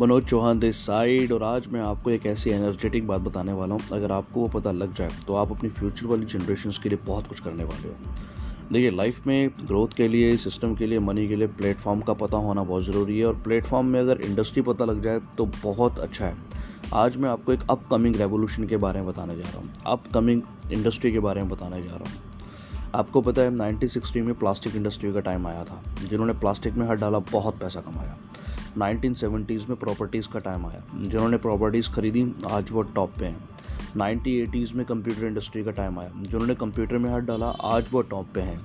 Manoj Chauhan this side और आज मैं आपको एक ऐसी एनर्जेटिक बात बताने वाला हूँ। अगर आपको वो पता लग जाए तो आप अपनी फ्यूचर वाली जनरेशन के लिए बहुत कुछ करने वाले हो। देखिए लाइफ में ग्रोथ के लिए सिस्टम के लिए मनी के लिए प्लेटफॉर्म का पता होना बहुत ज़रूरी है। और प्लेटफॉर्म में अगर इंडस्ट्री पता लग जाए तो बहुत अच्छा है। आज मैं आपको एक अपकमिंग रेवोल्यूशन के बारे में बताने जा रहा हूँ। अपकमिंग इंडस्ट्री के बारे में बताने जा रहा हूँ। आपको पता है 1960 में प्लास्टिक इंडस्ट्री का टाइम आया था, जिन्होंने प्लास्टिक में हाथ डाला, बहुत पैसा कमाया। 1970s में प्रॉपर्टीज़ का टाइम आया। जिन्होंने प्रॉपर्टीज़ खरीदी, आज वो टॉप पे हैं। 1980s में कंप्यूटर इंडस्ट्री का टाइम आया। जिन्होंने कंप्यूटर में हाथ डाला, आज वो टॉप पे हैं।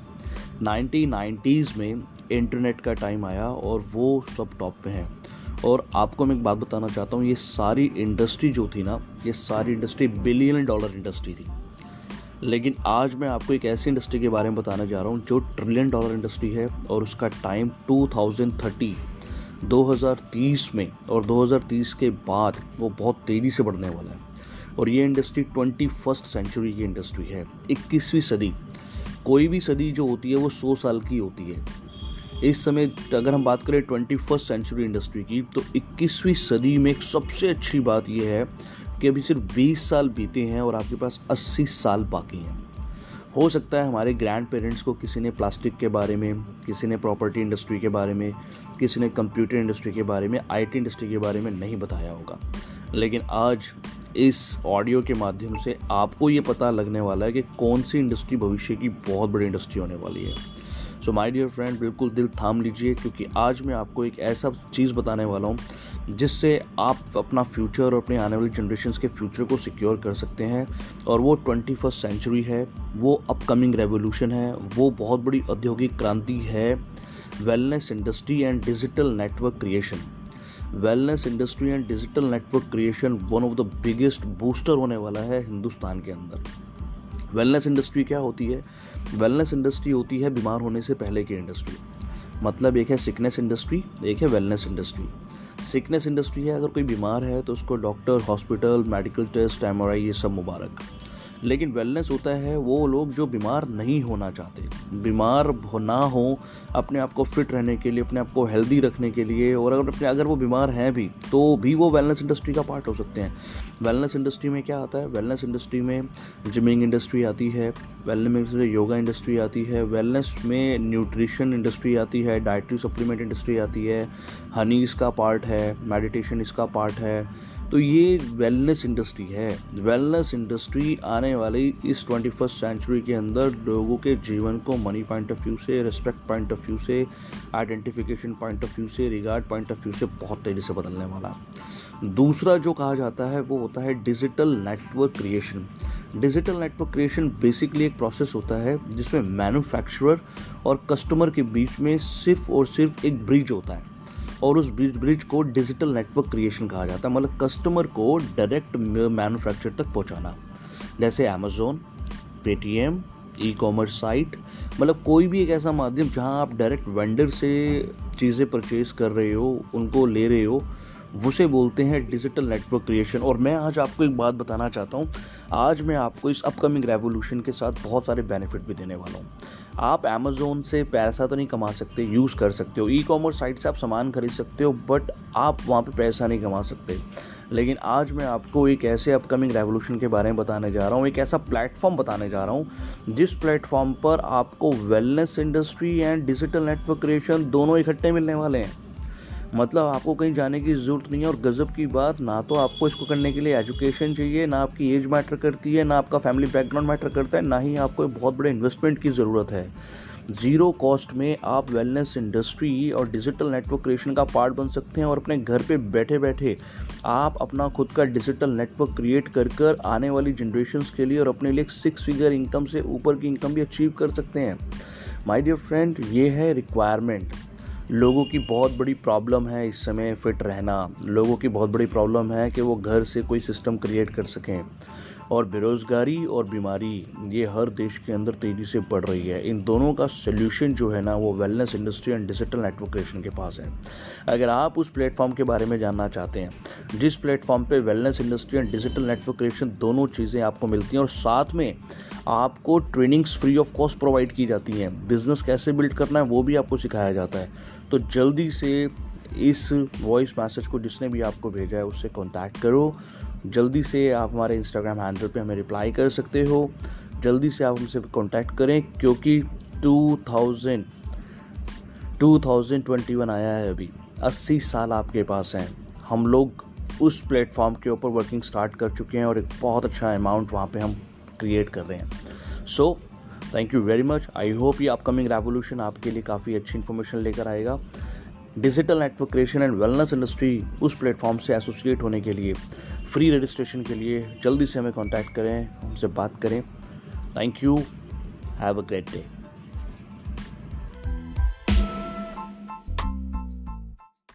1990s में इंटरनेट का टाइम आया और वो सब टॉप पे हैं। और आपको मैं एक बात बताना चाहता हूँ, ये सारी इंडस्ट्री जो थी ना, ये सारी इंडस्ट्री बिलियन डॉलर इंडस्ट्री थी। लेकिन आज मैं आपको एक ऐसी इंडस्ट्री के बारे में बताने जा रहा हूँ, जो ट्रिलियन डॉलर इंडस्ट्री है और उसका टाइम 2030 2030 में और 2030 के बाद वो बहुत तेज़ी से बढ़ने वाला है। और ये इंडस्ट्री ट्वेंटी फ़र्स्ट सेंचुरी की इंडस्ट्री है। इक्कीसवीं सदी, कोई भी सदी जो होती है वो सौ साल की होती है। इस समय अगर हम बात करें ट्वेंटी फ़र्स्ट सेंचुरी इंडस्ट्री की तो इक्कीसवीं सदी में सबसे अच्छी बात यह है कि अभी सिर्फ़ 20 साल बीते हैं और आपके पास 80 साल बाकी हैं। हो सकता है हमारे ग्रैंड पेरेंट्स को किसी ने प्लास्टिक के बारे में, किसी ने प्रॉपर्टी इंडस्ट्री के बारे में किसी ने कंप्यूटर इंडस्ट्री के बारे में आईटी इंडस्ट्री के बारे में नहीं बताया होगा। लेकिन आज इस ऑडियो के माध्यम से आपको ये पता लगने वाला है कि कौन सी इंडस्ट्री भविष्य की बहुत बड़ी इंडस्ट्री होने वाली है। सो माय डियर फ्रेंड बिल्कुल दिल थाम लीजिए, क्योंकि आज मैं आपको एक ऐसा चीज़ बताने वाला हूँ, जिससे आप अपना फ्यूचर और अपने आने वाली जनरेशन के फ्यूचर को सिक्योर कर सकते हैं। और वो ट्वेंटी फ़र्स्ट सेंचुरी है, वो अपकमिंग रेवोल्यूशन है, वो बहुत बड़ी औद्योगिक क्रांति है। Wellness industry and digital network creation wellness industry and digital network creation one of the biggest booster होने वाला है हिंदुस्तान के अंदर। वेलनेस इंडस्ट्री क्या होती है? वेलनेस इंडस्ट्री होती है बीमार होने से पहले की इंडस्ट्री मतलब एक है सिकनेस इंडस्ट्री एक है वेलनेस इंडस्ट्री सिकनेस इंडस्ट्री है, अगर कोई बीमार है तो उसको doctor hospital medical test MRI ये सब मुबारक। लेकिन वेलनेस होता है, वो लोग जो बीमार नहीं होना चाहते। बीमार ना हो, अपने आप को फिट रहने के लिए, अपने आप को हेल्दी रखने के लिए, और अगर अपने अगर वो बीमार हैं भी तो भी वो वेलनेस इंडस्ट्री का पार्ट हो सकते हैं। वेलनेस इंडस्ट्री में क्या आता है? वेलनेस इंडस्ट्री में जिमिंग इंडस्ट्री आती है वेलनेस में योगा इंडस्ट्री आती है वेलनेस में न्यूट्रिशन इंडस्ट्री आती है डाइट्री सप्लीमेंट इंडस्ट्री आती है हनी इसका पार्ट है मेडिटेशन इसका पार्ट है तो ये वेलनेस इंडस्ट्री है। वेलनेस इंडस्ट्री आने वाली इस ट्वेंटी फ़र्स्ट सेंचुरी के अंदर लोगों के जीवन को मनी पॉइंट ऑफ़ व्यू से रिस्पेक्ट पॉइंट ऑफ़ व्यू से आइडेंटिफिकेशन पॉइंट ऑफ़ व्यू से रिगार्ड पॉइंट ऑफ़ व्यू से बहुत तेज़ी से बदलने वाला। दूसरा जो कहा जाता है वो होता है digital network creation digital network creation basically एक प्रोसेस होता है जिसमें मैन्युफैक्चरर और कस्टमर के बीच में सिर्फ़ और सिर्फ़ एक ब्रिज होता है। और उस ब्रिज को डिजिटल नेटवर्क क्रिएशन कहा जाता है मतलब कस्टमर को डायरेक्ट मैन्युफैक्चर तक पहुंचाना। जैसे Amazon Paytm e commerce site मतलब कोई भी एक ऐसा माध्यम जहाँ आप डायरेक्ट वेंडर से चीज़ें परचेज कर रहे हो, उनको ले रहे हो, उसे बोलते हैं डिजिटल नेटवर्क क्रिएशन और मैं आज आपको एक बात बताना चाहता हूँ, आज मैं आपको इस अपकमिंग रेवोल्यूशन के साथ बहुत सारे बेनिफिट भी देने वाला हूँ। आप अमेजोन से पैसा तो नहीं कमा सकते यूज़ कर सकते हो। ई कॉमर्स साइट से आप सामान खरीद सकते हो बट आप वहाँ पे पैसा नहीं कमा सकते। लेकिन आज मैं आपको एक ऐसे अपकमिंग रेवोल्यूशन के बारे में बताने जा रहा हूँ, एक ऐसा प्लेटफॉर्म बताने जा रहा हूँ, जिस प्लेटफॉर्म पर आपको wellness industry and digital network creation दोनों इकट्ठे मिलने वाले हैं। मतलब आपको कहीं जाने की ज़रूरत नहीं है और गज़ब की बात, ना तो आपको इसको करने के लिए एजुकेशन चाहिए, ना आपकी एज मैटर करती है, ना आपका फैमिली बैकग्राउंड मैटर करता है, ना ही आपको बहुत बड़े इन्वेस्टमेंट की ज़रूरत है। ज़ीरो कॉस्ट में आप वेलनेस इंडस्ट्री और डिजिटल नेटवर्क क्रिएशन का पार्ट बन सकते हैं और अपने घर पे बैठे बैठे आप अपना खुद का डिजिटल नेटवर्क क्रिएट कर कर आने वाली जनरेशन के लिए और अपने लिए सिक्स फिगर इनकम से ऊपर की इनकम भी अचीव कर सकते हैं। माय डियर फ्रेंड ये है रिक्वायरमेंट लोगों की बहुत बड़ी प्रॉब्लम है इस समय फिट रहना। लोगों की बहुत बड़ी प्रॉब्लम है कि वो घर से कोई सिस्टम क्रिएट कर सकें। और बेरोज़गारी और बीमारी, ये हर देश के अंदर तेज़ी से बढ़ रही है। इन दोनों का सोल्यूशन जो है ना, वो wellness industry and digital creation के पास है। अगर आप उस प्लेटफॉर्म के बारे में जानना चाहते हैं, जिस प्लेटफॉर्म पे wellness industry and digital network creation दोनों चीज़ें आपको मिलती हैं और साथ में आपको trainings free of cost provide की जाती हैं बिज़नेस कैसे बिल्ड करना है, वो भी आपको सिखाया जाता है। तो जल्दी से इस वॉइस मैसेज को जिसने भी आपको भेजा है, उससे कॉन्टैक्ट करो। जल्दी से आप हमारे इंस्टाग्राम हैंडल पे हमें रिप्लाई कर सकते हो। जल्दी से आप हमसे कॉन्टैक्ट करें, क्योंकि 2000 2021 आया है अभी। 80 साल आपके पास हैं। हम लोग उस प्लेटफॉर्म के ऊपर वर्किंग स्टार्ट कर चुके हैं और एक बहुत अच्छा अमाउंट वहाँ पे हम क्रिएट कर रहे हैं। So thank you very much I hope ये अपकमिंग रेवोल्यूशन आपके लिए काफ़ी अच्छी इन्फॉर्मेशन लेकर आएगा। Digital network creation and wellness industry उस प्लेटफॉर्म से एसोसिएट होने के लिए, फ्री रजिस्ट्रेशन के लिए जल्दी से हमें कॉन्टैक्ट करें, हमसे बात करें। Thank you have a great day